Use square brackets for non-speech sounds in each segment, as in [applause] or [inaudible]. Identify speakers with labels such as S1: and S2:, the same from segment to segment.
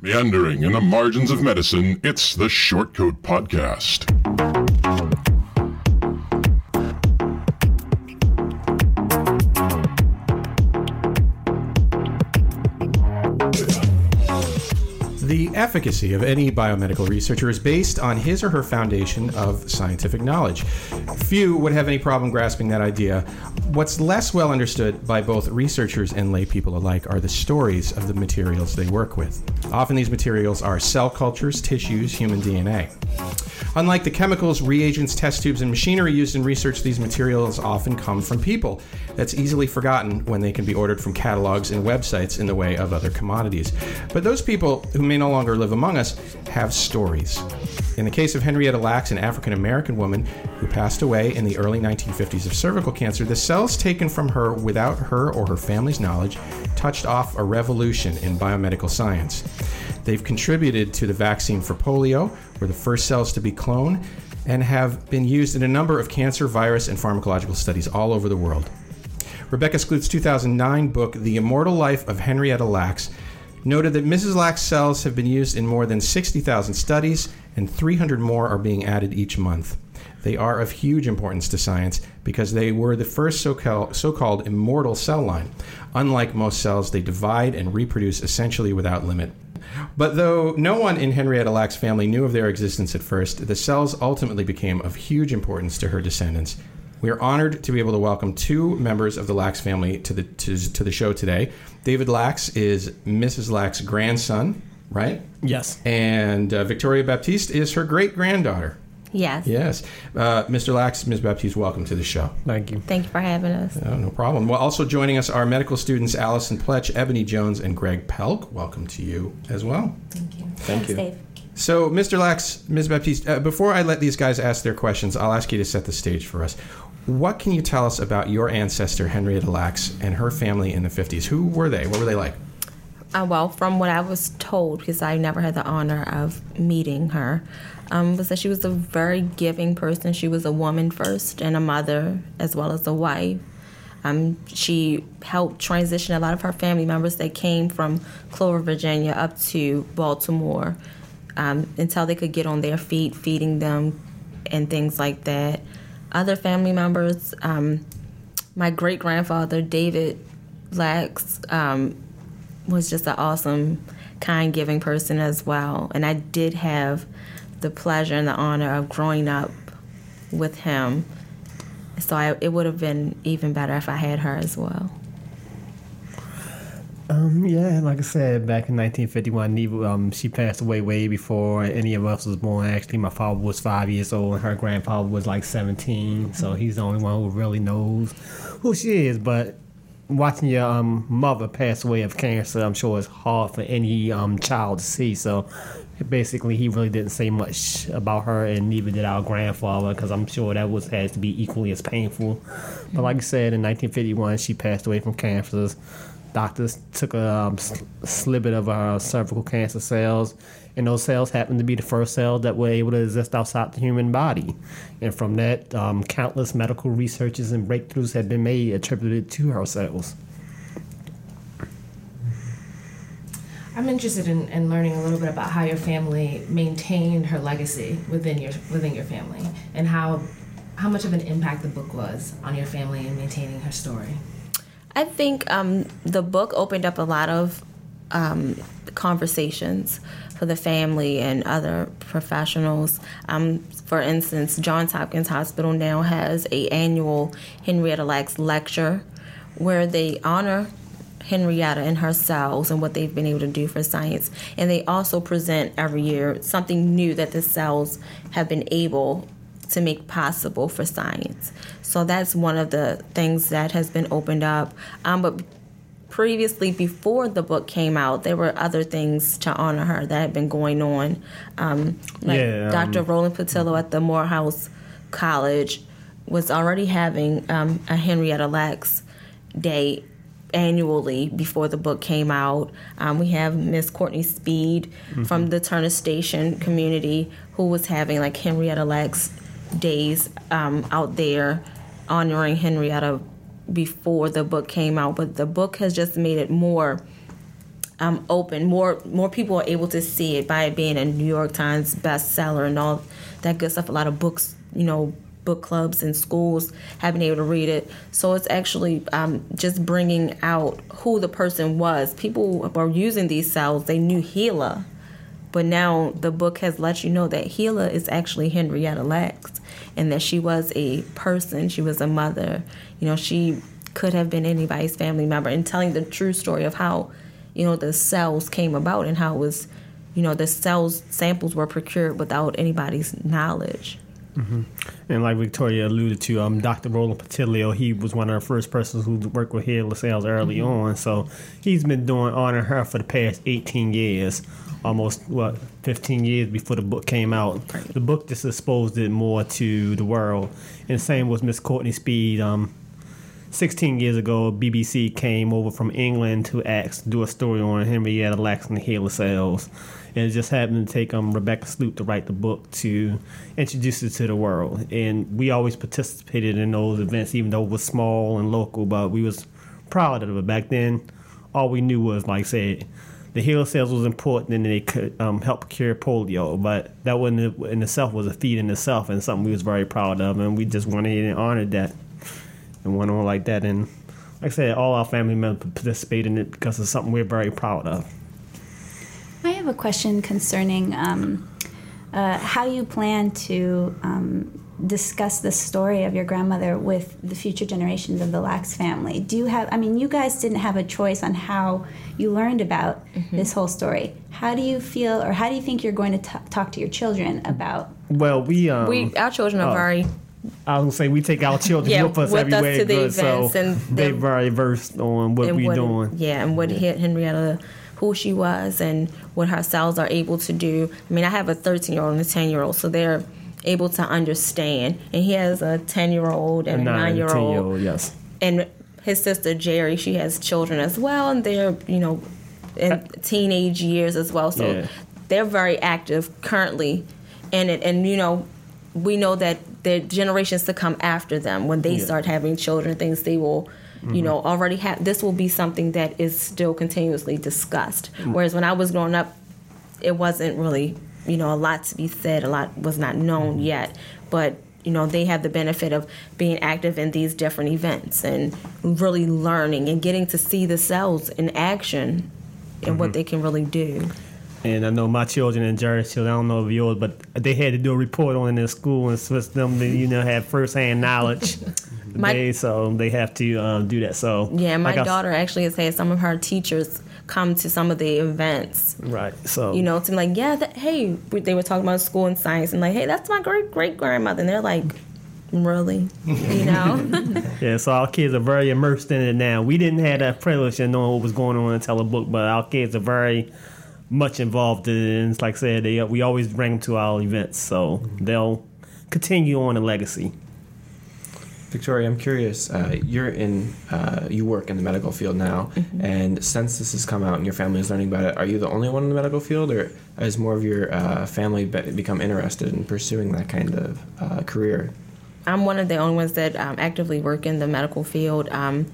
S1: Meandering in the margins of medicine, it's the Shortcoat Podcast.
S2: Efficacy of any biomedical researcher is based on his or her foundation of scientific knowledge. Few would have any problem grasping that idea. What's less well understood by both researchers and lay people alike are the stories of the materials they work with. Often these materials are cell cultures, tissues, human DNA. Unlike the chemicals, reagents, test tubes, and machinery used in research, these materials often come from people. That's easily forgotten when they can be ordered from catalogs and websites in the way of other commodities. But those people who may no longer live among us have stories. In the case of Henrietta Lacks, an African American woman who passed away in the early 1950s of cervical cancer, the cells taken from her without her or her family's knowledge touched off a revolution in biomedical science. They've contributed to the vaccine for polio, were the first cells to be cloned, and have been used in a number of cancer, virus, and pharmacological studies all over the world. Rebecca Skloot's 2009 book, The Immortal Life of Henrietta Lacks, noted that Mrs. Lacks' cells have been used in more than 60,000 studies, and 300 more are being added each month. They are of huge importance to science because they were the first so called immortal cell line. Unlike most cells, they divide and reproduce essentially without limit. But though no one in Henrietta Lacks' family knew of their existence at first, the cells ultimately became of huge importance to her descendants. We are honored to be able to welcome two members of the Lacks family to the to, to the show today. David Lacks is Mrs. Lacks' grandson, right?
S3: Yes.
S2: And uh, Victoria Baptiste is her great granddaughter.
S4: Yes.
S2: Yes. Uh, Mr. Lacks, Ms. Baptiste, welcome to the show.
S3: Thank you.
S4: Thank you for having us.
S2: No problem. Well, also joining us are medical students Allison Pletch, Ebony Jones, and Greg Pelk. Welcome to you as well.
S4: Thank you.
S2: Thank
S4: Thanks,
S2: you.
S4: Dave.
S2: So, Mr. Lacks, Ms. Baptiste, uh, before I let these guys ask their questions, I'll ask you to set the stage for us. What can you tell us about your ancestor, Henrietta Lacks, and her family in the 50s? Who were they? What were they like?
S4: Uh, well, from what I was told, because I never had the honor of meeting her, um, was that she was a very giving person. She was a woman first and a mother as well as a wife. Um, she helped transition a lot of her family members that came from Clover, Virginia, up to Baltimore um, until they could get on their feet, feeding them and things like that. Other family members, um, my great grandfather, David Lacks, um, was just an awesome, kind, giving person as well. And I did have the pleasure and the honor of growing up with him. So I, it would have been even better if I had her as well.
S3: Um, yeah, like I said, back in 1951, Neva, um, she passed away way before any of us was born. Actually, my father was five years old, and her grandfather was like 17. So he's the only one who really knows who she is. But watching your um, mother pass away of cancer, I'm sure it's hard for any um, child to see. So basically, he really didn't say much about her, and neither did our grandfather, because I'm sure that was has to be equally as painful. But like I said, in 1951, she passed away from cancer. Doctors took a um, snippet of her cervical cancer cells, and those cells happened to be the first cells that were able to exist outside the human body. And from that, um, countless medical researches and breakthroughs have been made attributed to her cells.
S5: I'm interested in, in learning a little bit about how your family maintained her legacy within your within your family, and how how much of an impact the book was on your family in maintaining her story.
S4: I think um, the book opened up a lot of um, conversations for the family and other professionals. Um, for instance, Johns Hopkins Hospital now has a annual Henrietta Lacks lecture where they honor Henrietta and her cells and what they've been able to do for science. And they also present every year something new that the cells have been able to make possible for science. So that's one of the things that has been opened up. Um, but previously, before the book came out, there were other things to honor her that had been going on. Um, like
S3: Yeah, um,
S4: Dr. Roland Pattillo at the Morehouse College was already having um, a Henrietta Lacks Day annually before the book came out. Um, we have Miss Courtney Speed from the Turner Station community who was having like Henrietta Lacks days um, out there honoring Henrietta before the book came out. But the book has just made it more um, open. More more people are able to see it by it being a New York Times bestseller and all that good stuff. A lot of books, you know, book clubs and schools have been able to read it. So it's actually um, just bringing out who the person was. People are using these cells. They knew HeLa, but now the book has let you know that HeLa is actually Henrietta Lacks and that she was a person. She was a mother. You know, she could have been anybody's family member and telling the true story of how you know the cells came about and how it was you know the cells samples were procured without anybody's knowledge
S3: mm-hmm. and like victoria alluded to um, dr roland Pattillo he was one of the first persons who worked with HeLa cells early mm-hmm. on so he's been doing honoring her for the past 18 years almost what 15 years before the book came out the book just exposed it more to the world and same with miss courtney speed um, 16 years ago, BBC came over from England to ask do a story on Henrietta Lacks and the HeLa cells. And just happened to take um, Rebecca Skloot to write the book to introduce it to the world. And we always participated in those events, even though it was small and local, but we was proud of it. Back then, all we knew was, like I said, the HeLa cells was important and they could um, help cure polio. But that one in itself was a feat in itself and something we was very proud of. And we just wanted and honored that and went on like that. And like I said, all our family members participated in it because it's something we're very proud of.
S6: I have a question concerning um, uh, how you plan to um, discuss the story of your grandmother with the future generations of the Lacks family. Do you have, I mean, you guys didn't have a choice on how you learned about mm-hmm. this whole story. How do you feel, or how do you think you're going to t- talk to your children about?
S3: Well, we, um,
S4: we our children are uh, very
S3: I was gonna say we take our children yeah, with us with everywhere us to the events, so and they're very versed on what we're doing.
S4: Yeah, and what yeah. Henrietta, who she was, and what her cells are able to do. I mean, I have a 13 year old and a 10 year old, so they're able to understand. And he has a 10 year old and a, a 9 year old.
S3: Yes.
S4: And his sister Jerry, she has children as well, and they're you know in teenage years as well. So yeah. they're very active currently in it, and you know we know that the generations to come after them when they yeah. start having children things they will mm-hmm. you know already have this will be something that is still continuously discussed mm-hmm. whereas when i was growing up it wasn't really you know a lot to be said a lot was not known mm-hmm. yet but you know they have the benefit of being active in these different events and really learning and getting to see the cells in action and what mm-hmm. they can really do
S3: and I know my children and Jared's children, I don't know of yours, but they had to do a report on it in school and for them to, you know, have firsthand knowledge. [laughs] my, they, so they have to um, do that. So
S4: yeah, my like daughter I, actually has had some of her teachers come to some of the events.
S3: Right. So
S4: you know, to be like, yeah, that, hey, they were talking about school and science, and like, hey, that's my great great grandmother, and they're like, really, you know. [laughs]
S3: yeah. So our kids are very immersed in it now. We didn't have that privilege of knowing what was going on in book, but our kids are very much involved in. Like I said, they, we always bring them to our events, so they'll continue on the legacy.
S2: Victoria, I'm curious. Uh, you're in, uh, you work in the medical field now, mm-hmm. and since this has come out and your family is learning about it, are you the only one in the medical field, or has more of your uh, family be- become interested in pursuing that kind of uh, career?
S4: I'm one of the only ones that um, actively work in the medical field. Um,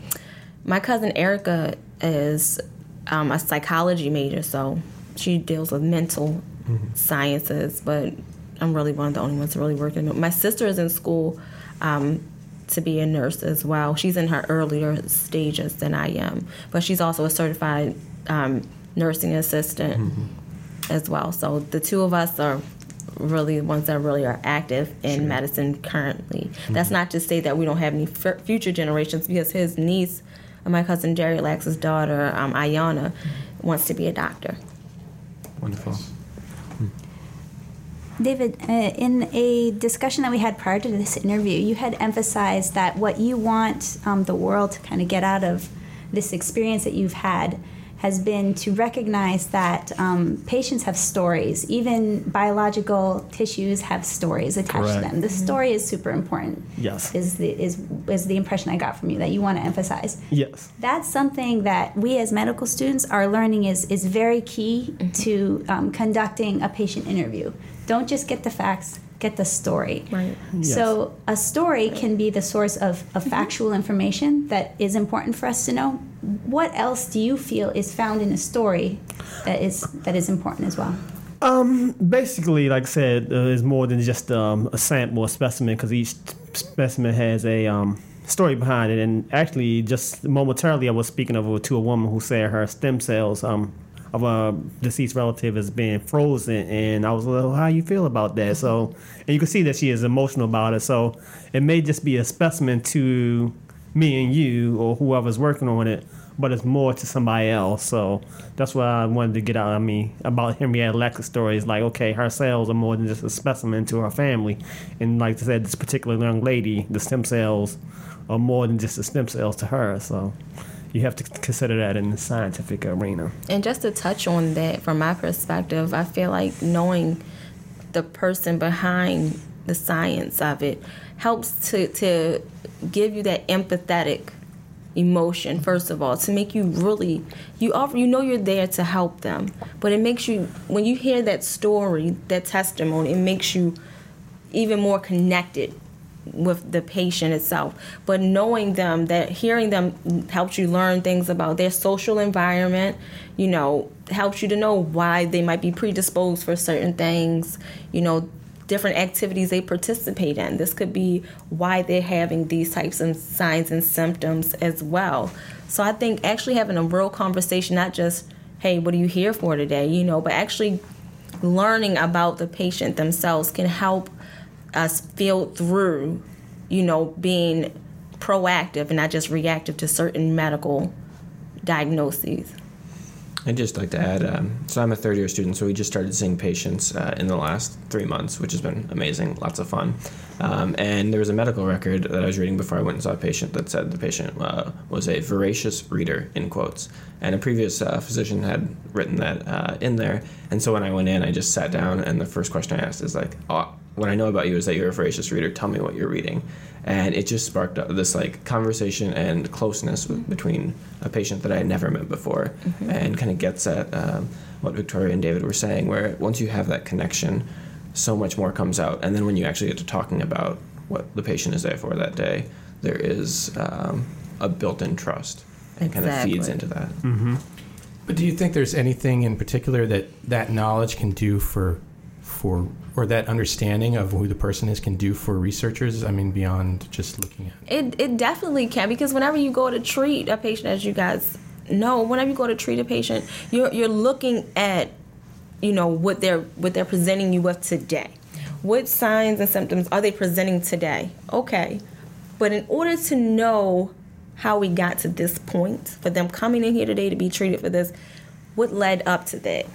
S4: my cousin Erica is um, a psychology major, so she deals with mental mm-hmm. sciences, but I'm really one of the only ones really work working. My sister is in school um, to be a nurse as well. She's in her earlier stages than I am, but she's also a certified um, nursing assistant mm-hmm. as well. So the two of us are really the ones that really are active in sure. medicine currently. Mm-hmm. That's not to say that we don't have any f- future generations because his niece, my cousin Jerry Lacks's daughter, um, Ayana, wants to be a doctor.
S2: Wonderful.
S6: David, uh, in a discussion that we had prior to this interview, you had emphasized that what you want um, the world to kind of get out of this experience that you've had has been to recognize that um, patients have stories. Even biological tissues have stories attached Correct. to them. The mm-hmm. story is super important.
S3: Yes,
S6: is the is is the impression I got from you that you want to emphasize.
S3: Yes,
S6: that's something that we as medical students are learning is is very key mm-hmm. to um, conducting a patient interview. Don't just get the facts get the story.
S4: Right.
S6: Yes. So a story can be the source of, of factual information that is important for us to know, what else do you feel is found in a story that is that is important as well?
S3: Basically, like I said, uh, it's more than just um, a sample, a specimen, because each specimen has a um, story behind it. And actually, just momentarily, I was speaking of to a woman who said her stem cells um, of a deceased relative is being frozen, and I was like, "How you feel about that?" So, mm-hmm. and you can see that she is emotional about it. So, it may just be a specimen to me and you or whoever's working on it, but it's more to somebody else. So that's what I wanted to get out of me about Henrietta Lacks' story. Is like, okay, her cells are more than just a specimen to her family, and like I said, this particular young lady, the stem cells are more than just the stem cells to her. So you have to consider that in the scientific arena.
S4: And just to touch on that, from my perspective, I feel like knowing the person behind the science of it helps to, to give you that empathetic emotion first of all to make you really you offer you know you're there to help them but it makes you when you hear that story that testimony it makes you even more connected with the patient itself but knowing them that hearing them helps you learn things about their social environment you know helps you to know why they might be predisposed for certain things you know different activities they participate in. This could be why they're having these types of signs and symptoms as well. So I think actually having a real conversation, not just, hey, what are you here for today, you know, but actually learning about the patient themselves can help us feel through, you know, being proactive and not just reactive to certain medical diagnoses.
S7: I'd just like to add um, so I'm a third year student, so we just started seeing patients uh, in the last three months, which has been amazing, lots of fun. Um, and there was a medical record that I was reading before I went and saw a patient that said the patient uh, was a voracious reader, in quotes. And a previous uh, physician had written that uh, in there. And so when I went in, I just sat down, and the first question I asked is, like, oh, what I know about you is that you're a voracious reader. Tell me what you're reading, and it just sparked this like conversation and closeness between a patient that I had never met before, mm-hmm. and kind of gets at um, what Victoria and David were saying, where once you have that connection, so much more comes out, and then when you actually get to talking about what the patient is there for that day, there is um, a built-in trust, and exactly. kind of feeds into that.
S2: Mm-hmm. But do you think there's anything in particular that that knowledge can do for for or that understanding of who the person is can do for researchers? I mean, beyond just looking at
S4: it. It definitely can because whenever you go to treat a patient, as you guys know, whenever you go to treat a patient, you're you're looking at you know what they're what they're presenting you with today. What signs and symptoms are they presenting today? Okay, but in order to know how we got to this point, for them coming in here today to be treated for this, what led up to that?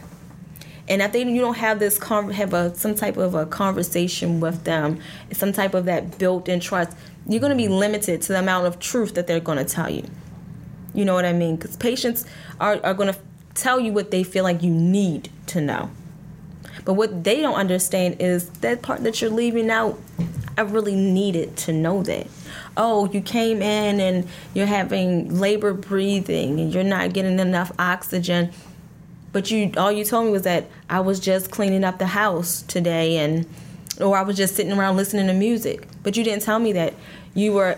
S4: And if they you don't have this con- have a some type of a conversation with them some type of that built-in trust. You're going to be limited to the amount of truth that they're going to tell you. You know what i mean? Because patients are, are going to tell you what they feel like you need to know. But what they don't understand is that part that you're leaving out i really needed to know that. Oh you came in and you're having labor breathing and you're not getting enough oxygen but you all you told me was that I was just cleaning up the house today and or I was just sitting around listening to music. But you didn't tell me that you were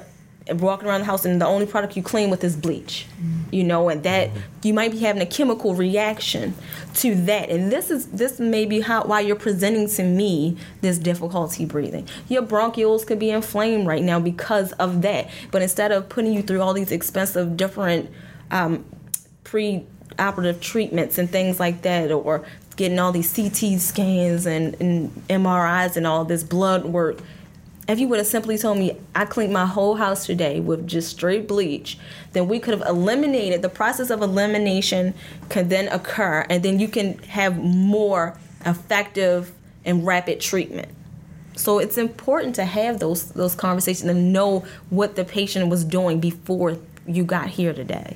S4: walking around the house and the only product you clean with is bleach. Mm-hmm. You know, and that you might be having a chemical reaction to that. And this is this may be how why you're presenting to me this difficulty breathing. Your bronchioles could be inflamed right now because of that. But instead of putting you through all these expensive different um, pre operative treatments and things like that, or getting all these CT scans and, and MRIs and all this blood work. If you would have simply told me I cleaned my whole house today with just straight bleach, then we could have eliminated the process of elimination can then occur, and then you can have more effective and rapid treatment. So it's important to have those those conversations and know what the patient was doing before you got here today.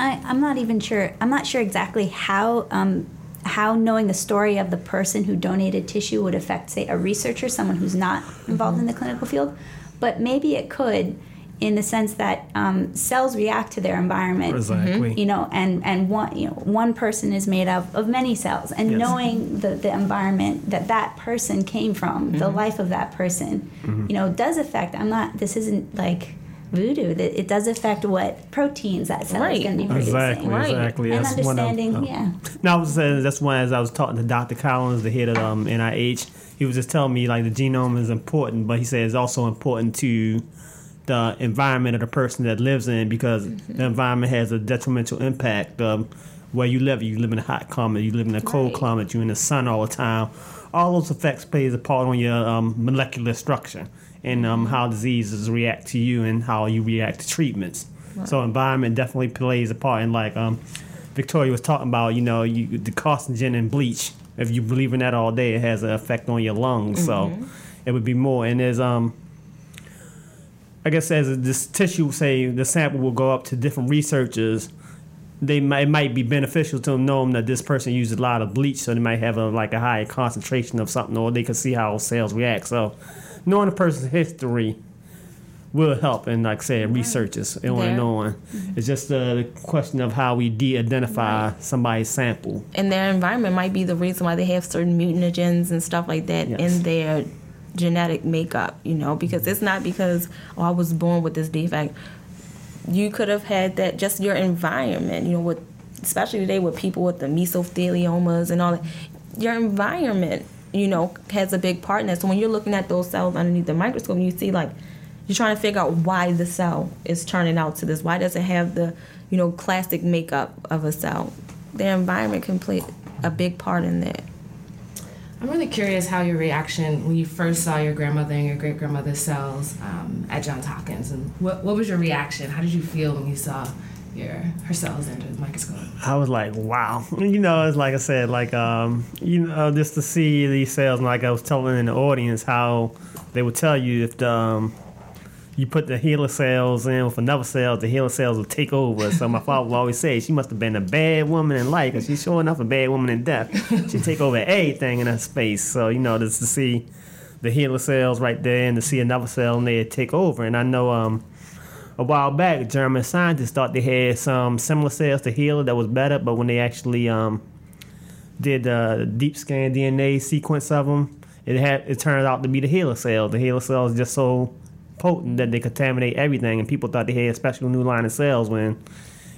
S6: I, I'm not even sure. I'm not sure exactly how um, how knowing the story of the person who donated tissue would affect, say, a researcher, someone who's not involved mm-hmm. in the clinical field. But maybe it could, in the sense that um, cells react to their environment.
S3: Exactly.
S6: You know, and and one you know one person is made up of many cells, and yes. knowing the the environment that that person came from, mm-hmm. the life of that person, mm-hmm. you know, does affect. I'm not. This isn't like voodoo. That it does affect what proteins that cell
S4: Right.
S6: is going to be producing.
S3: Exactly,
S4: Right.
S3: exactly.
S6: And
S3: That's one of-
S6: understanding,
S3: uh,
S6: yeah.
S3: Now I was saying that's one as I was talking to Dr. Collins, the head of um, NIH. He was just telling me like the genome is important, but he said it's also important to the environment of the person that lives in because
S6: Mm-hmm.
S3: the environment has a detrimental impact of where you live. You live in a hot climate, you live in a cold
S4: Right.
S3: climate, you're in the sun all the time. All those effects plays a part on your um, molecular structure and um, how diseases react to you and how you react to treatments. So environment definitely plays a part. And like um, Victoria was talking about, you know, you, the carcinogen in bleach. If you believe in that all day, it has an effect on your lungs. So it would be more. And there's um, I guess as this tissue, say the sample will go up to different researchers, they might, it might be beneficial to them knowing that this person uses a lot of bleach, so they might have a like a higher concentration of something, or they can see how cells react. So knowing a person's history will help in like say researches and knowing. It's just uh, the question of how we de-identify somebody's sample.
S4: and their environment might be the reason why they have certain mutagens and stuff like that
S3: Yes.
S4: in their genetic makeup, you know, because it's not because oh I was born with this defect. You could have had that just your environment, you know, with especially today with people with the mesotheliomas and all that. Your environment, you know, has a big part in. So when you're looking at those cells underneath the microscope, you see like you're trying to figure out why the cell is turning out to this. Why does it have the, you know, classic makeup of a cell? Their environment can play a big part in that.
S5: I'm really curious how your reaction when you first saw your grandmother and your great grandmother's cells um, at Johns Hopkins, and what, what was your reaction? How did you feel when you saw her cells under the microscope?
S3: I was like, wow. You know, it's like I said, like um, you know, just to see these cells, and like I was telling in the audience how they would tell you if the, um, you put the HeLa cells in with another cell, the HeLa cells will take over. So my father would always say she must have been a bad woman in life, because she's sure enough a bad woman in death. She take over everything in her space. So you know, just to see the HeLa cells right there, and to see another cell in there take over. And I know um, a while back, German scientists thought they had some similar cells to HeLa that was better, but when they actually um, did uh, deep scan DNA sequence of them, it had it turned out to be the HeLa cells. The HeLa cells just so potent that they contaminate everything, and people thought they had a special new line of cells when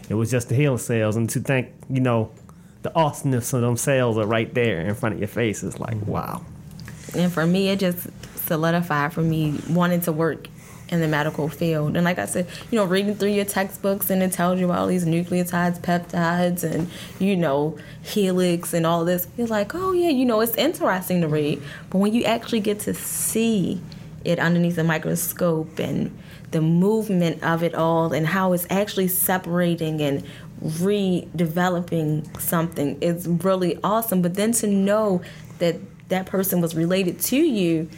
S3: it was just the HeLa cells. And to think, you know, the awesomeness of them cells are right there in front of your face is like, wow.
S4: And for me, it just solidified for me wanting to work in the medical field. And like I said, you know, reading through your textbooks and it tells you all these nucleotides, peptides, and, you know, helix and all this, you're like, oh, yeah, you know, it's interesting to read. But when you actually get to see it underneath the microscope and the movement of it all and how it's actually separating and redeveloping something is really awesome. But then to know that that person was related to you,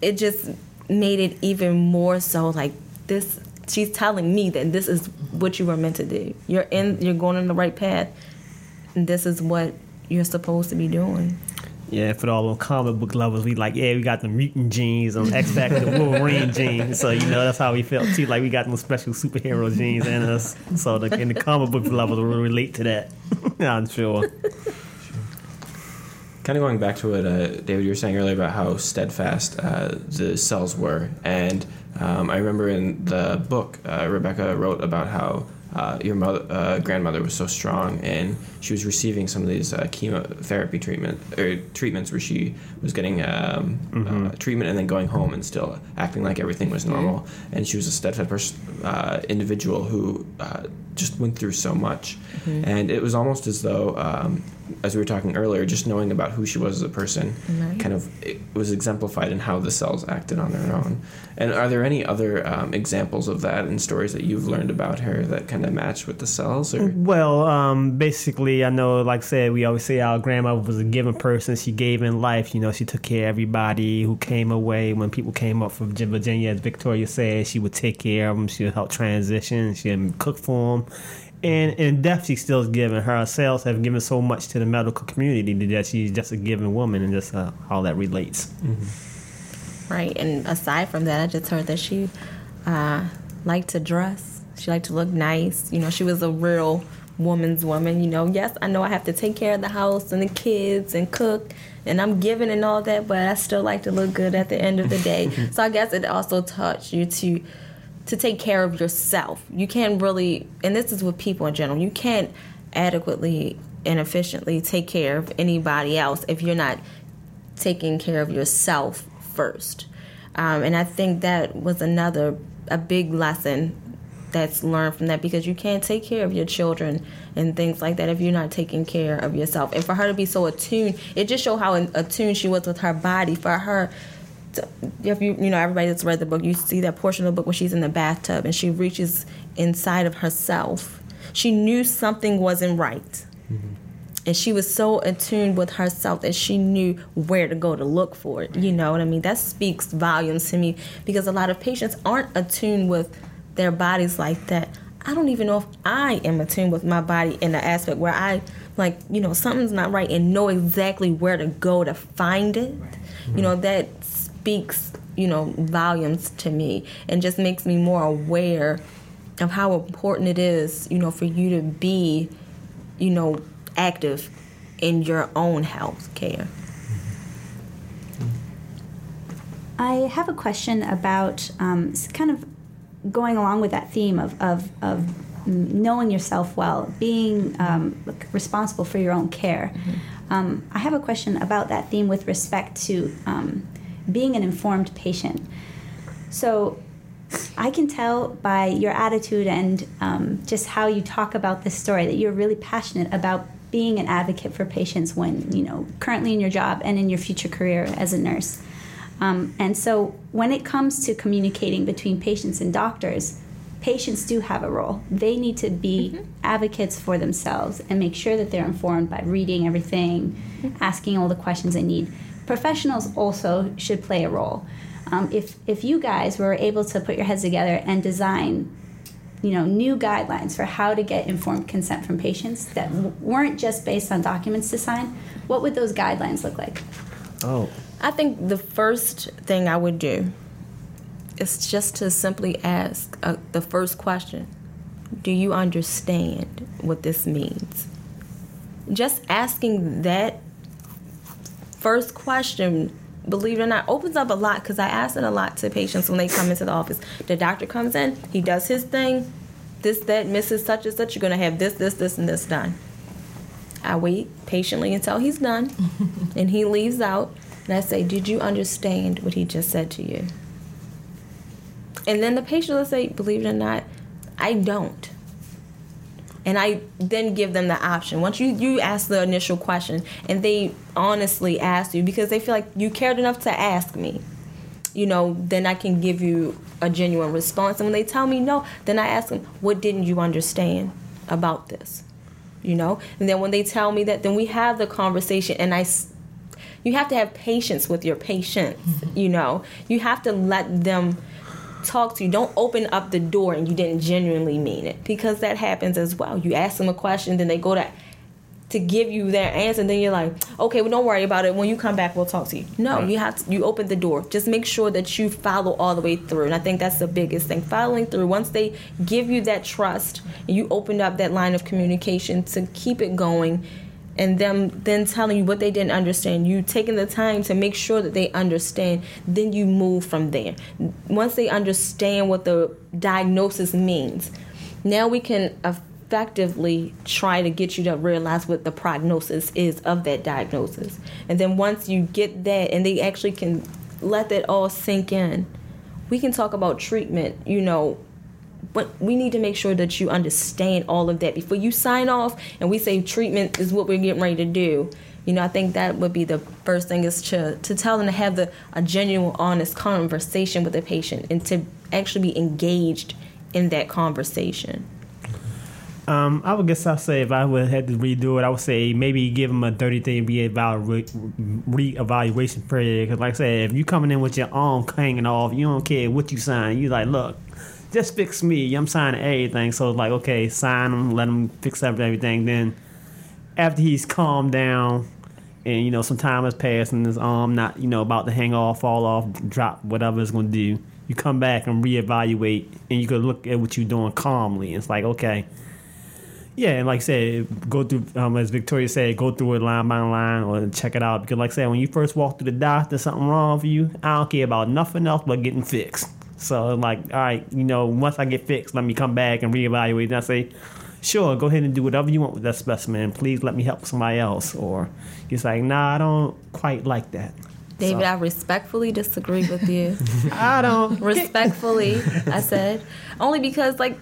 S4: it just made it even more so like this she's telling me that this is what you were meant to do. You're in you're going in the right path. And this is what you're supposed to be doing.
S3: Yeah, for all them comic book lovers, we like, yeah, we got the mutant genes on X Factor, the Wolverine [laughs] genes. So you know that's how we felt too. Like we got those special superhero genes in us. So the, and the comic book lovers will relate to that. [laughs] I'm sure.
S7: Kind of going back to what uh, David you were saying earlier about how steadfast uh, the cells were, and um, I remember in the book uh, Rebecca wrote about how uh, your mother, uh, grandmother was so strong, and she was receiving some of these uh, chemotherapy treatment or treatments where she was getting um, uh, treatment and then going home and still acting like everything was normal. And she was a steadfast pers- uh, individual who uh, just went through so much, and it was almost as though. Um, as we were talking earlier, just knowing about who she was as a person,
S4: Right.
S7: kind of it was exemplified in how the cells acted on their own. And are there any other um, examples of that in stories that you've learned about her that kind of match with the cells? Or
S3: Well, um, basically, I know, like I said, we always say our grandma was a giving person. She gave in life. You know, she took care of everybody who came away. When people came up from Virginia, as Victoria said, she would take care of them. She would help transition. She would cook for them. And in death, she still is giving. Her cells have given so much to the medical community that she's just a giving woman, and just uh, how that relates.
S4: Right. And aside from that, I just heard that she uh, liked to dress. She liked to look nice. You know, she was a real woman's woman. You know, yes, I know I have to take care of the house and the kids and cook, and I'm giving and all that, but I still like to look good at the end of the day. [laughs] so I guess it also taught you to to take care of yourself. You can't really, and this is with people in general, you can't adequately and efficiently take care of anybody else if you're not taking care of yourself first. Um, and I think that was another a big lesson that's learned from that because you can't take care of your children and things like that if you're not taking care of yourself. And for her to be so attuned, it just showed how attuned she was with her body. For her, if you you know everybody that's read the book, you see that portion of the book where she's in the bathtub and she reaches inside of herself. She knew something wasn't right. Mm-hmm and she was so attuned with herself that she knew where to go to look for it. You know what I mean? That speaks volumes to me because a lot of patients aren't attuned with their bodies like that. I don't even know if I am attuned with my body in the aspect where I like, you know, something's not right and know exactly where to go to find it. You know, that speaks, you know, volumes to me and just makes me more aware of how important it is, you know, for you to be, you know, active in your own health care.
S6: I have a question about um, kind of going along with that theme of, of, of knowing yourself well, being um, responsible for your own care. Mm-hmm. Um, I have a question about that theme with respect to um, being an informed patient. So, I can tell by your attitude and um, just how you talk about this story that you're really passionate about being an advocate for patients when you know currently in your job and in your future career as a nurse. Um, and so when it comes to communicating between patients and doctors, patients do have a role. They need to be mm-hmm. advocates for themselves and make sure that they're informed by reading everything, mm-hmm. asking all the questions they need. Professionals also should play a role. Um, if if you guys were able to put your heads together and design you know new guidelines for how to get informed consent from patients that w- weren't just based on documents to sign what would those guidelines look like?
S7: Oh.
S4: I think the first thing i would do is just to simply ask uh, the first question do you understand what this means? Just asking that first question believe it or not, opens up a lot because I ask it a lot to patients when they come into the office. The doctor comes in, he does his thing, this, that, Mrs. Such and such, you're going to have this, this, this, and this done. I wait patiently until he's done, [laughs] and he leaves out, and I say, Did you understand what he just said to you? And then the patient will say, Believe it or not, I don't and I then give them the option. Once you you ask the initial question and they honestly ask you because they feel like you cared enough to ask me, you know, then I can give you a genuine response. And when they tell me no, then I ask them, what didn't you understand about this? You know, and then when they tell me that, then we have the conversation, and I you have to have patience with your patients. Mm-hmm. You know, you have to let them talk to you. Don't open up the door and you didn't genuinely mean it because that happens as well. You ask them a question, then they go to to give you their answer, and then you're like, okay, well, don't worry about it. When you come back, we'll talk to you. No, right. you have to, you open the door. Just make sure that you follow all the way through, and I think that's the biggest thing. Following through. Once they give you that trust, and you open up that line of communication to keep it going and them then telling you what they didn't understand. You taking the time to make sure that they understand then you move from there. Once they understand what the diagnosis means now we can effectively try to get you to realize what the prognosis is of that diagnosis. And then once you get that and they actually can let that all sink in we can talk about treatment you know but we need to make sure that you understand all of that before you sign off and we say treatment is what we're getting ready to do you know i think that would be the first thing is to to tell them to have the a genuine honest conversation with the patient and to actually be engaged in that conversation
S3: um, I would guess I'd say if I would had to redo it, I would say maybe give them a 30 day re-evaluation period. Because like I said, if you coming in with your arm hanging off, you don't care what you sign. You like, look, just fix me. I'm signing everything. So it's like, okay, sign him, let him fix up everything. Then after he's calmed down and, you know, some time has passed and his arm not, you know, about to hang off, fall off, drop, whatever it's going to do, you come back and reevaluate and you can look at what you're doing calmly. It's like, okay. Yeah, and like I said, go through, um, as Victoria said, go through it line by line or check it out. Because, like I said, when you first walk through the doctor, something wrong with you, I don't care about nothing else but getting fixed. So like, all right, you know, once I get fixed, let me come back and reevaluate. And I say, sure, go ahead and do whatever you want with that specimen. Please let me help somebody else. Or he's like, nah, I don't quite like that.
S4: David, I respectfully disagree with you. [laughs]
S3: I don't. [laughs]
S4: respectfully, I said, only because like,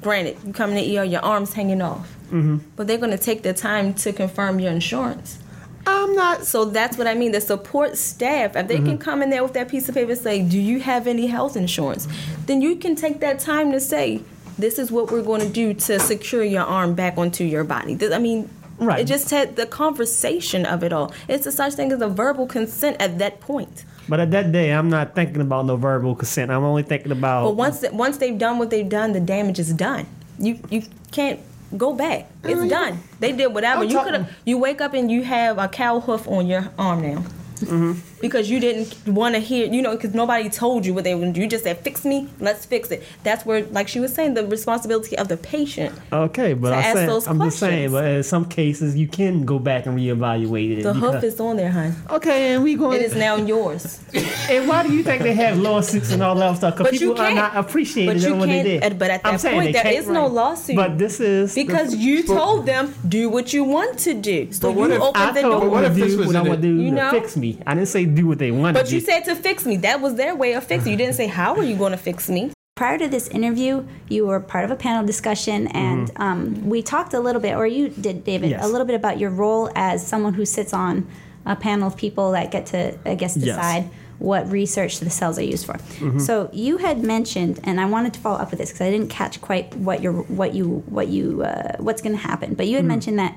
S4: granted, you come in the ER, your arms hanging off, mm-hmm. but they're going to take the time to confirm your insurance.
S3: I'm not.
S4: So that's what I mean. The support staff, if they mm-hmm. can come in there with that piece of paper and say, "Do you have any health insurance?" Then you can take that time to say, "This is what we're going to do to secure your arm back onto your body." I mean, right. It just had the conversation of it all. It's a such thing as a verbal consent at that point.
S3: But at that day, I'm not thinking about no verbal consent. I'm only thinking about.
S4: But once once they've done what they've done, the damage is done. You you can't go back. It's done. They did whatever. I'm you could have. You wake up and you have a cow hoof on your arm now. Mm-hmm. Because you didn't want to hear, you know, because nobody told you what they were going to do. You just said, "Fix me, let's fix it." That's where, like she was saying, the responsibility of the patient.
S3: Okay, but I said, I'm questions. just saying, but in some cases, you can go back and reevaluate it.
S4: The hoof is on there, hon.
S3: Okay, and we going.
S4: It is now yours. [laughs]
S3: and why do you think they have lawsuits and all that stuff? Because people are not appreciating what they did.
S4: Uh, but at that point, there is no lawsuit.
S3: But this is
S4: because you told them do what you want to do. So you opened the door.
S3: What if this was what I want to do? You know? Fix me. I didn't say do what they want.
S4: But you said to fix me. That was their way of fixing. You didn't say how are you going to fix me.
S6: Prior to this interview, you were part of a panel discussion, and mm-hmm. um, we talked a little bit, or you did, David, yes. a little bit about your role as someone who sits on a panel of people that get to, I guess, decide. Yes what research the cells are used for. Mm-hmm. So you had mentioned, and I wanted to follow up with this because I didn't catch quite what your what you what you uh, what's going to happen. But you had mm-hmm. mentioned that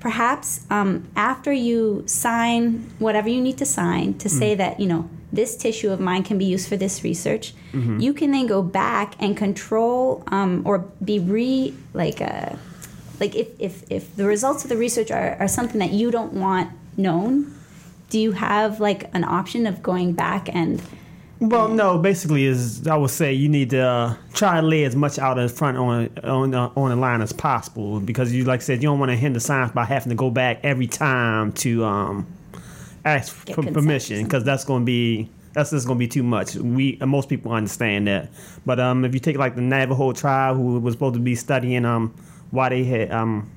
S6: perhaps um, after you sign whatever you need to sign to say that you know this tissue of mine can be used for this research mm-hmm. you can then go back and control um, or be re like uh, like if, if if the results of the research are, are something that you don't want known do you have like an option of going back and
S3: well, no. Basically, is I would say you need to uh, try to lay as much out in front on on uh, on the line as possible because you, like I said, you don't want to hinder science by having to go back every time to um, ask for permission because that's going to be that's just going to be too much. We uh, most people understand that, but um, if you take like the Navajo tribe who was supposed to be studying um why they had um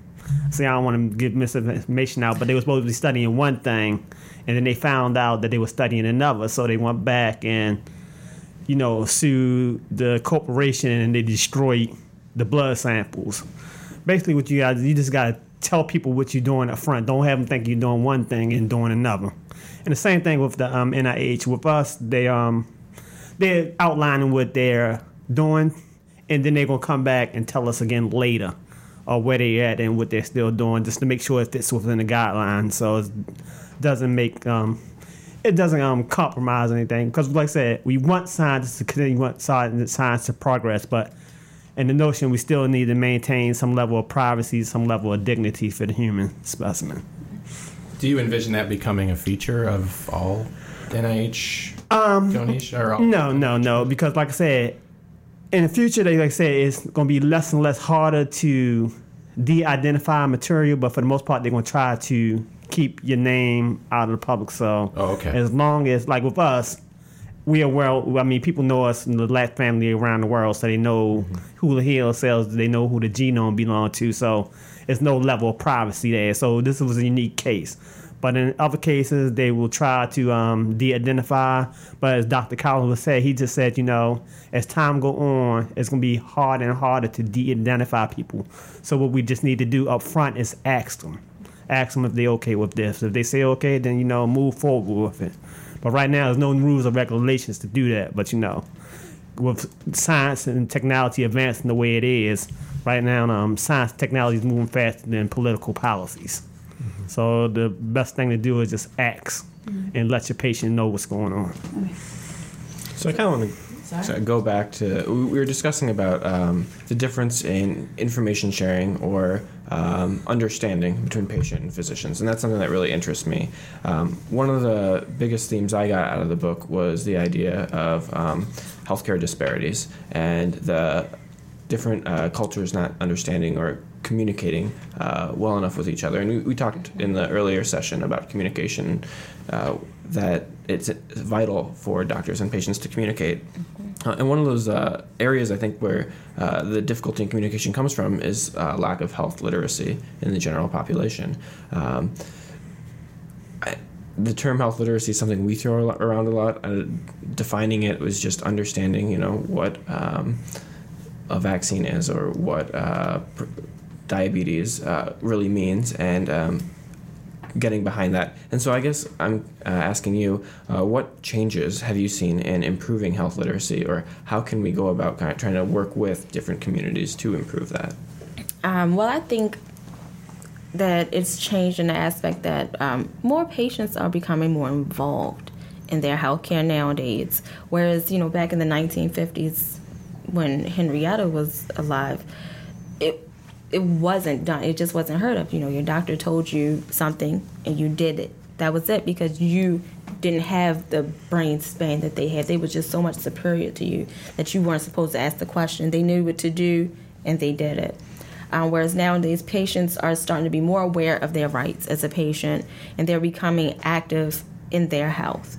S3: see I don't want to give misinformation out, but they were supposed to be studying one thing and then they found out that they were studying another, so they went back and you know sued the corporation and they destroyed the blood samples. Basically, what you got you just got to tell people what you're doing up front. Don't have them think you're doing one thing and doing another. And the same thing with the um, NIH. With us, they um they're outlining what they're doing, and then they're gonna come back and tell us again later or where they're at and what they're still doing, just to make sure it fits within the guidelines. So it doesn't make um, it doesn't um, compromise anything because, like I said, we want science to continue, we want science to progress, but in the notion we still need to maintain some level of privacy, some level of dignity for the human specimen.
S2: Do you envision that becoming a feature of all NIH um, donation? Or all
S3: no, no, no, because like I said, in the future, they like I said, it's going to be less and less harder to de-identify material, but for the most part, they're going to try to keep your name out of the public. So
S2: oh, okay.
S3: as long as like with us, we are well. I mean, people know us in the Lack family around the world, so they know mm-hmm. who the HeLa cells. They know who the genome belong to. So there's no level of privacy there. So this was a unique case. But in other cases, they will try to um, de-identify. But as Dr. Collins said, he just said, you know, as time go on, it's going to be harder and harder to de-identify people. So what we just need to do up front is ask them ask them if they're okay with this. If they say okay, then you know move forward with it. But right now, there's no rules or regulations to do that. But you know, with science and technology advancing the way it is right now, um, science technology is moving faster than political policies. So the best thing to do is just ask mm-hmm. and let your patient know what's going on.
S7: So I kind of want to so go back to we were discussing about um, the difference in information sharing or um, understanding between patient and physicians, and that's something that really interests me. Um, one of the biggest themes I got out of the book was the idea of um, healthcare disparities and the different uh, cultures not understanding or communicating uh, well enough with each other. And we, we, talked in the earlier session about communication, uh, that it's vital for doctors and patients to communicate. Mm-hmm. Uh, and one of those uh, areas I think where uh, the difficulty in communication comes from is uh, lack of health literacy in the general population. Um, I, the term health literacy is something we throw around a lot. Uh, defining it was just understanding, you know, what um, a vaccine is or what uh, pr- diabetes uh, really means, and um, getting behind that. And so I guess I'm uh, asking you, uh, what changes have you seen in improving health literacy, or how can we go about kind of trying to work with different communities to improve that?
S4: Um, well, I think that it's changed in the aspect that um, more patients are becoming more involved in their healthcare nowadays. Whereas, you know, back in the 1950s, when Henrietta was alive, it it wasn't done. It just wasn't heard of. You know, your doctor told you something and you did it. That was it because you didn't have the brain span that they had. They were just so much superior to you that you weren't supposed to ask the question. They knew what to do and they did it. Um, whereas nowadays, patients are starting to be more aware of their rights as a patient and they're becoming active in their health.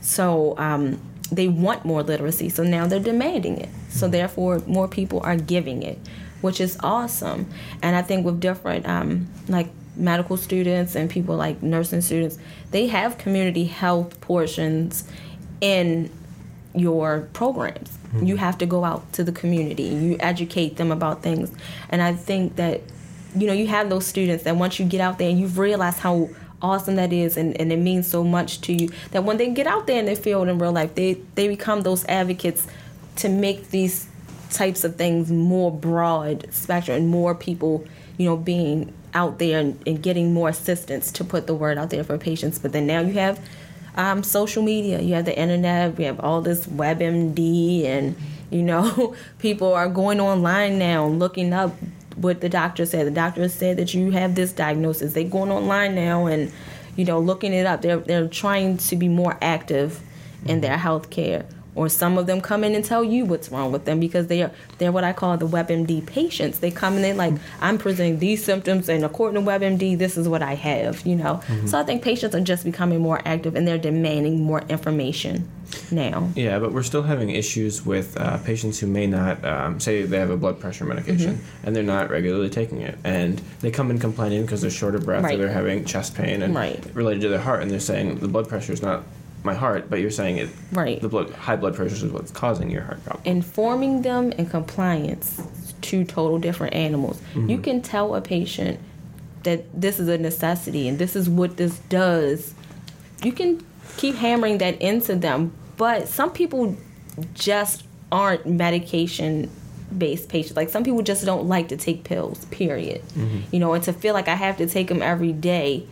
S4: So um, they want more literacy. So now they're demanding it. So therefore, more people are giving it, which is awesome. And I think with different, um, like medical students and people like nursing students, they have community health portions in your programs. You have to go out to the community. You educate them about things. And I think that, you know, you have those students that once you get out there and you've realized how awesome that is and, and it means so much to you that when they get out there in the field in real life, they, they become those advocates to make these types of things more broad spectrum and more people, you know, being out there and, and getting more assistance to put the word out there for patients. But then now you have um, social media, you have the internet, we have all this WebMD, and you know, [laughs] people are going online now looking up what the doctor said. The doctor said that you have this diagnosis. They're going online now and you know looking it up. They're they're trying to be more active in their health care. Or some of them come in and tell you what's wrong with them because they are they're what I call the WebMD patients. They come in and like I'm presenting these symptoms and according to WebMD this is what I have. You know, so I think patients are just becoming more active and they're demanding more information now.
S7: Yeah, but we're still having issues with uh, patients who may not, um, say they have a blood pressure medication
S4: Mm-hmm.
S7: and they're not regularly taking it. And they come in complaining because they're short of breath
S4: Right.
S7: or they're having chest pain and
S4: Right.
S7: related to their heart. And they're saying the blood pressure is not my heart, but you're saying it,
S4: Right.
S7: the blood, high blood pressure is what's causing your heart problem.
S4: informing them and compliance two total different animals. Mm-hmm. You can tell a patient that this is a necessity and this is what this does. You can keep hammering that into them, but some people just aren't medication based patients. Like some people just don't like to take pills, period. Mm-hmm. You know, and to feel like I have to take them every day,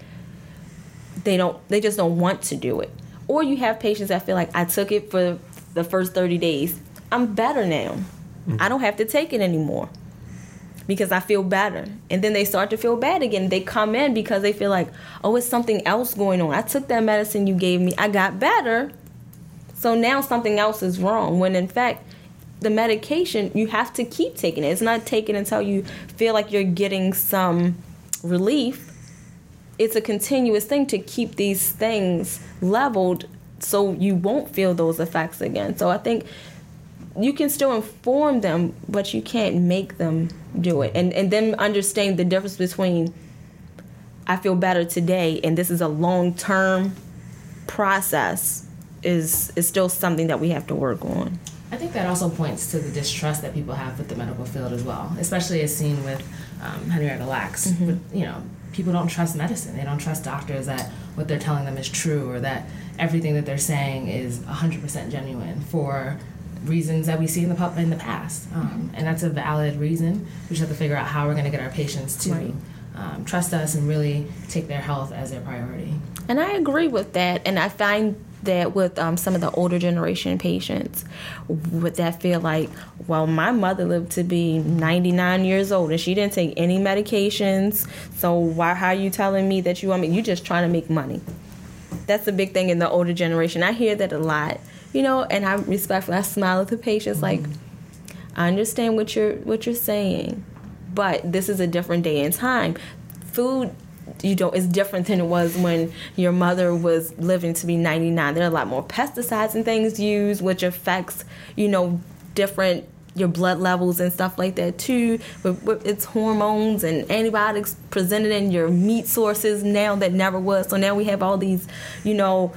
S4: they don't they just don't want to do it. Or you have patients that feel like I took it for the first 30 days. I'm better now. Mm-hmm. I don't have to take it anymore because I feel better. And then they start to feel bad again. They come in because they feel like, oh, it's something else going on. I took that medicine you gave me, I got better. So now something else is wrong. When in fact, the medication, you have to keep taking it. It's not taken until you feel like you're getting some relief. It's a continuous thing to keep these things leveled so you won't feel those effects again. So I think you can still inform them, but you can't make them do it. And and then understand the difference between I feel better today and this is a long term process is is still something that we have to work on.
S5: I think that also points to the distrust that people have with the medical field as well, especially as seen with um, Henrietta Lacks. But, you know, people don't trust medicine. They don't trust doctors that what they're telling them is true or that everything that they're saying is 100% genuine for reasons that we see in the pub- in the past. Um, and that's a valid reason. We just have to figure out how we're going to get our patients to
S4: Right.
S5: um, trust us and really take their health as their priority.
S4: And I agree with that. And I find that with um, some of the older generation patients, with that feel like, well, my mother lived to be 99 years old and she didn't take any medications. So why how are you telling me that you want me? You just trying to make money. That's a big thing in the older generation. I hear that a lot, you know. And I respectfully, I smile at the patients like, I understand what you're what you're saying, but this is a different day and time. Food you know it's different than it was when your mother was living to be 99 there are a lot more pesticides and things used which affects you know different your blood levels and stuff like that too but it's hormones and antibiotics presented in your meat sources now that never was so now we have all these you know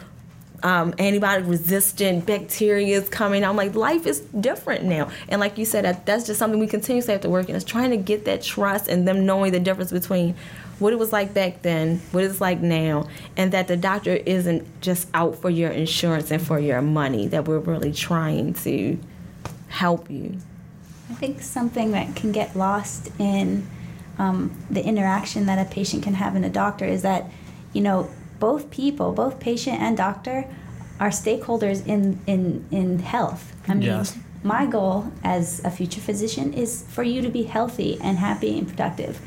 S4: um, antibiotic resistant bacteria is coming. I'm like, life is different now. And like you said, that, that's just something we continuously have to work in. Is trying to get that trust and them knowing the difference between what it was like back then, what it's like now, and that the doctor isn't just out for your insurance and for your money. That we're really trying to help you.
S6: I think something that can get lost in um, the interaction that a patient can have in a doctor is that, you know, both people, both patient and doctor, are stakeholders in in in health. I mean,
S3: Yes.
S6: My goal as a future physician is for you to be healthy and happy and productive.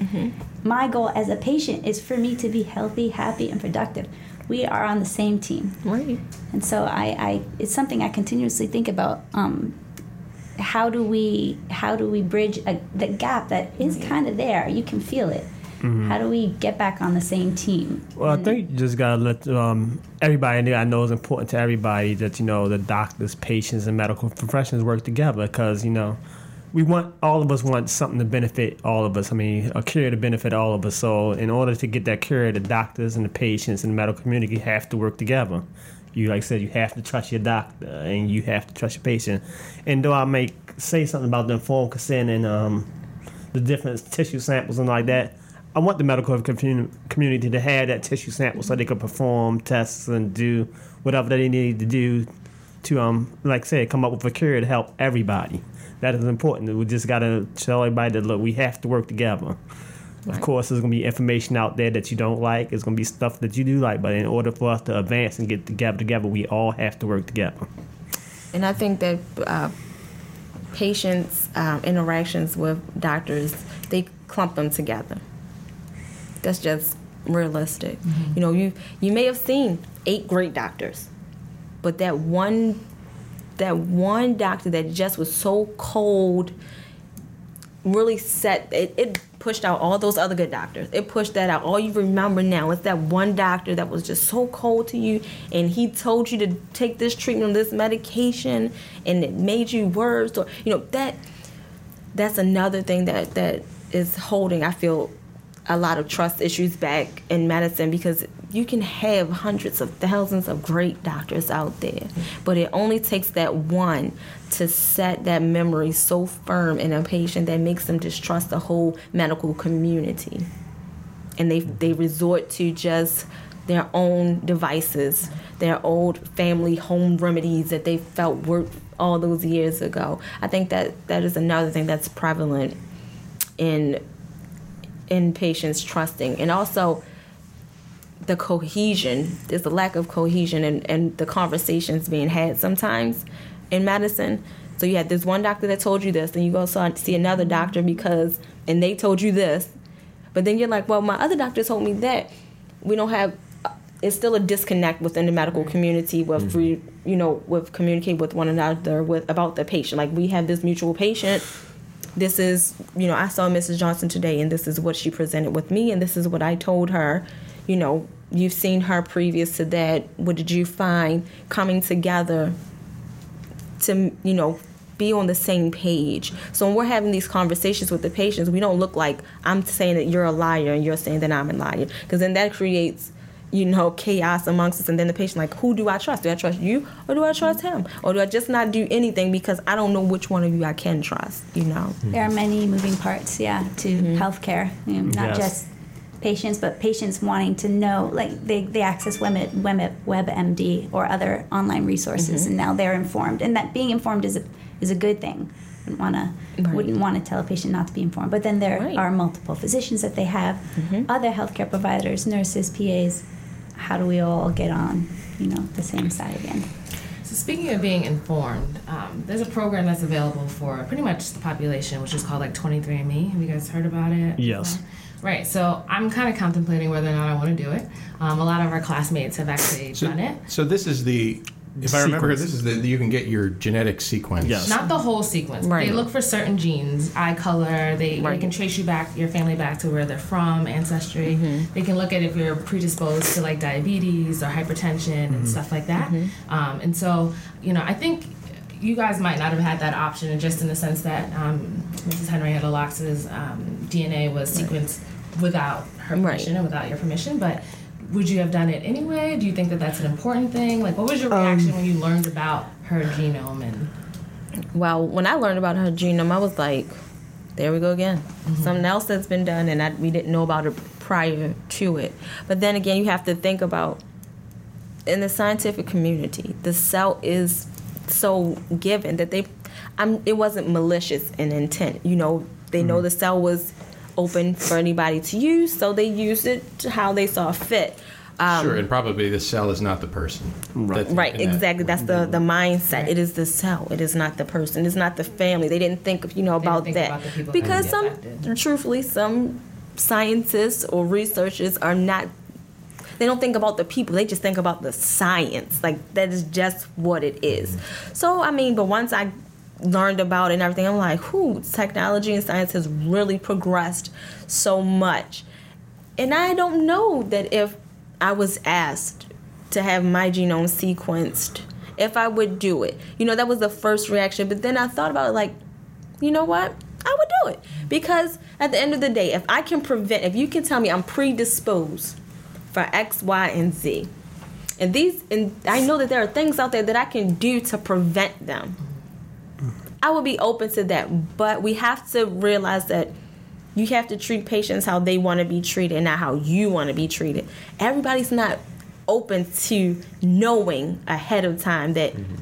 S6: My goal as a patient is for me to be healthy, happy, and productive. We are on the same team.
S4: Right.
S6: And so I, I it's something I continuously think about. Um, how do we how do we bridge a, the gap that is kind of there? You can feel it. How do we get back on the same team?
S3: Well, I think you just gotta let um, everybody know. I know it's important to everybody that you know the doctors, patients, and medical professionals work together because you know we want all of us want something to benefit all of us. I mean, a cure to benefit all of us. So, in order to get that cure, the doctors and the patients and the medical community have to work together. You like I said, you have to trust your doctor and you have to trust your patient. And though I may say something about the informed consent and um, the different tissue samples and like that. I want the medical community to have that tissue sample so they can perform tests and do whatever they need to do to, um, like I said, come up with a cure to help everybody. That is important. We just got to tell everybody that look, we have to work together. Of course, there's going to be information out there that you don't like. There's going to be stuff that you do like, but in order for us to advance and get together, together, we all have to work together.
S4: And I think that uh, patients' um, interactions with doctors, they clump them together. That's just realistic. Mm-hmm. You know, you you may have seen eight great doctors, but that one that one doctor that just was so cold really set it, it pushed out all those other good doctors. It pushed that out. All you remember now is that one doctor that was just so cold to you and he told you to take this treatment this medication and it made you worse or you know that that's another thing that that is holding i feel a lot of trust issues back in medicine because you can have hundreds of thousands of great doctors out there, but it only takes that one to set that memory so firm in a patient that makes them distrust the whole medical community. And they, they resort to just their own devices, their old family home remedies that they felt worked all those years ago. I think that that is another thing that's prevalent in in patients trusting. And also the cohesion there's a lack of cohesion and, and the conversations being had sometimes in medicine. So you had this one doctor that told you this and you go saw, see another doctor because and they told you this. But then you're like well my other doctor told me that we don't have uh, it's still a disconnect within the medical community with we mm-hmm. you know with communicate with one another with about the patient. Like we have this mutual patient this is you know i saw mrs johnson today and this is what she presented with me and this is what i told her. You know you've seen her previous to that. What did you find coming together to you know be on the same page? So when we're having these conversations with the patients we don't look like i'm saying that you're a liar and you're saying that i'm a liar. Because then that creates you know chaos amongst us and then the patient like who do i trust do i trust you or do i trust him or do i just not do anything because i don't know which one of you i can trust you know
S6: There are many moving parts, yeah, to mm-hmm. healthcare. You know, not
S3: Yes.
S6: just patients, but patients wanting to know, like they, they access Web, Web, WebMD or other online resources, mm-hmm. and now they're informed. And that being informed is a, is a good thing. Wouldn't want to wouldn't want to tell a patient not to be informed. But then there
S4: Right.
S6: are multiple physicians that they have, mm-hmm. other healthcare providers, nurses, PAs. How do we all get on, you know, the same side again?
S5: So speaking of being informed, um, there's a program that's available for pretty much the population, which is called like 23andMe. Have you guys heard about it?
S3: Yes.
S5: Right. So I'm kind of contemplating whether or not I want to do it. Um, a lot of our classmates have actually
S2: So,
S5: done it.
S2: so this is the if I remember,
S3: sequence.
S2: this is the you can get your genetic sequence.
S3: Yes.
S5: Not the whole sequence.
S4: Right.
S5: They look for certain genes, eye color. They, they can trace you back, your family back to where they're from, ancestry.
S4: Mm-hmm.
S5: They can look at if you're predisposed to like diabetes or hypertension
S4: Mm-hmm.
S5: and stuff like that. Mm-hmm. Um, and so, you know, I think you guys might not have had that option, just in the sense that um, Mrs. Henrietta Lacks' um, DNA was sequenced without her
S4: Right.
S5: permission or without your permission, but. Would you have done it anyway? Do you think that that's an important thing? Like, what was your
S3: Um,
S5: reaction when you learned about her genome and
S4: Well, when I learned about her genome, I was like, there we go again. Something else that's been done, and I, we didn't know about it prior to it. But then again, you have to think about in the scientific community, the cell is so given that they, I'm, it wasn't malicious in intent. You know, they know the cell was open for anybody to use, so they used it how they saw fit. Um,
S2: Sure, and probably the cell is not the person. Right.
S4: Right, exactly. That's the the mindset. It is the cell. It is not the person. It's not the family. They didn't think, you know, about
S5: think
S4: that
S5: about the people that
S4: because some,
S5: affected.
S4: truthfully, some scientists or researchers are not. They don't think about the people. They just think about the science. Like that is just what it is. So I mean, but once I learned about and everything, I'm like, whoo, technology and science has really progressed so much. And I don't know that if I was asked to have my genome sequenced, if I would do it. You know, that was the first reaction. But then I thought about it like, you know what? I would do it. Because at the end of the day, if I can prevent, if you can tell me I'm predisposed for X, Y, and Z, and these, and I know that there are things out there that I can do to prevent them, I would be open to that. But we have to realize that you have to treat patients how they want to be treated, not how you want to be treated. Everybody's not open to knowing ahead of time that mm-hmm.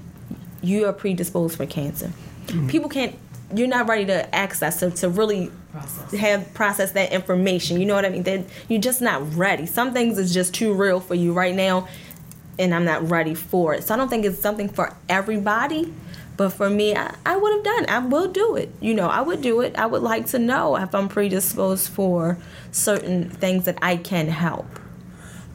S4: you are predisposed for cancer. Mm-hmm. People can't. You're not ready to access to, to really
S5: process?
S4: have process that information. You know what I mean? That you're just not ready. Some things is just too real for you right now, and I'm not ready for it. So I don't think it's something for everybody. But for me, I, I would have done. I will do it. You know, I would do it. I would like to know if I'm predisposed for certain things that I can help.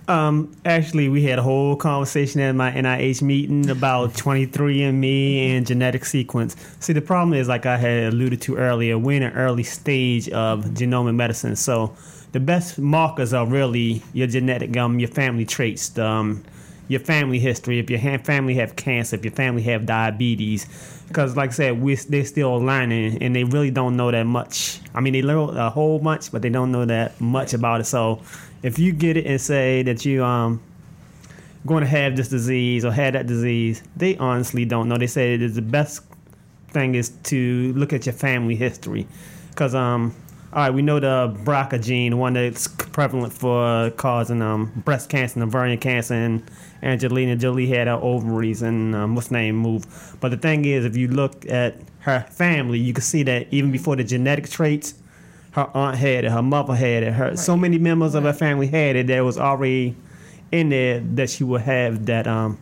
S3: Um, actually, we had a whole conversation at my NIH meeting about [laughs] 23andMe and genetic sequence. See, the problem is, like I had alluded to earlier, we're in an early stage of genomic medicine. So, the best markers are really your genetic, um, your family traits, um, your family history. If your ha- family have cancer, if your family have diabetes, because like I said, we they're still learning and they really don't know that much. I mean, they learn a whole much, but they don't know that much about it. So, if you get it and say that you um going to have this disease or had that disease, they honestly don't know. They say it is the best thing is to look at your family history, because um. All right, we know the BRCA gene, one that's prevalent for causing um, breast cancer and ovarian cancer, and Angelina Jolie had her ovaries and um, what's name move. But the thing is, if you look at her family, you can see that even before the genetic traits, her aunt had it, her mother had it, her so many members of her family had it. There was already in there that she would have that um,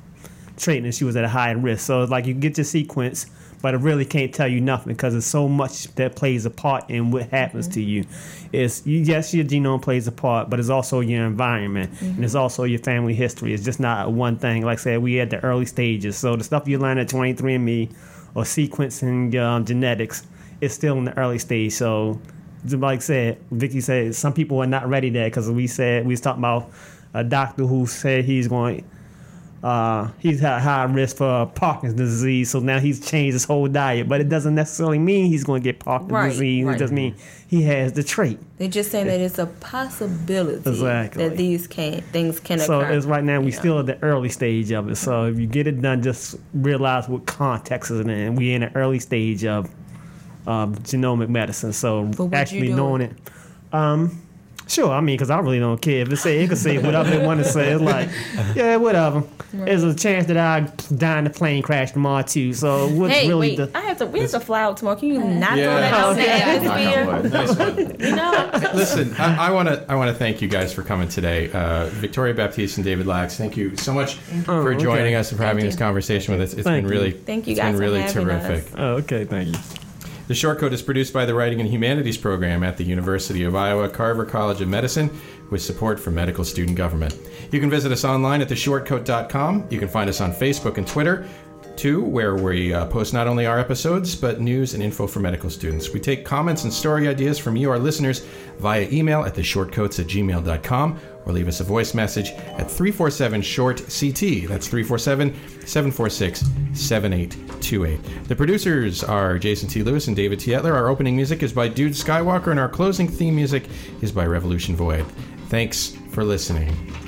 S3: trait, and she was at a high risk. So it's like you get your sequence, but it really can't tell you nothing because there's so much that plays a part in what happens to you. It's yes, your genome plays a part, but it's also your environment and it's also your family history. It's just not one thing. Like I said, we at the early stages, so the stuff you learn at 23andMe or sequencing um, genetics is still in the early stage. So like I said, Vicky said some people are not ready there because we said we was talking about a doctor who said he's going. Uh, he's at high risk for Parkinson's disease, so now he's changed his whole diet. But it doesn't necessarily mean he's going to get Parkinson's
S4: Right,
S3: disease.
S4: right.
S3: It just mean he has the trait.
S4: They're just saying that it's a possibility
S3: Exactly.
S4: that these can things can
S3: So
S4: occur.
S3: it's right now we
S4: Yeah.
S3: still at the early stage of it. So if you get it done, just realize what context is it in. We in the early stage of genomic medicine. So
S4: But would you
S3: actually knowing it, um, sure. I mean, because I really don't care if it say it could say whatever they want to say. It's like, [laughs] yeah, whatever. There's a chance that I die in a plane crash tomorrow too. So what's
S4: Hey,
S3: really
S4: wait!
S3: the
S4: I have to. We have to fly out tomorrow. Can you not
S2: Yeah.
S4: throw that out there?
S2: Knock on wood. Nice one. [laughs]
S4: You know,
S2: Listen, I want to I want to thank you guys for coming today. Uh, Victoria Baptiste and David Lacks, thank you so much for
S3: okay.
S2: joining us and for having
S4: you.
S2: this conversation with us. It's
S3: Thank
S2: been
S3: you.
S2: really
S4: Thank you
S2: it's
S4: guys
S2: been really terrific.
S4: us.
S3: oh, okay, thank you.
S2: The Short Coat is produced by the Writing and Humanities program at the University of Iowa Carver College of Medicine with support from Medical Student Government. You can visit us online at theshortcoat.com. You can find us on Facebook and Twitter too, where we uh, post not only our episodes, but news and info for medical students. We take comments and story ideas from you, our listeners, via email at theshortcoats at gmail.com or leave us a voice message at 347 short CT. That's 347 746 7828. The producers are Jason T. Lewis and David T. Etler. Our opening music is by Dude Skywalker, and our closing theme music is by Revolution Void. Thanks for listening.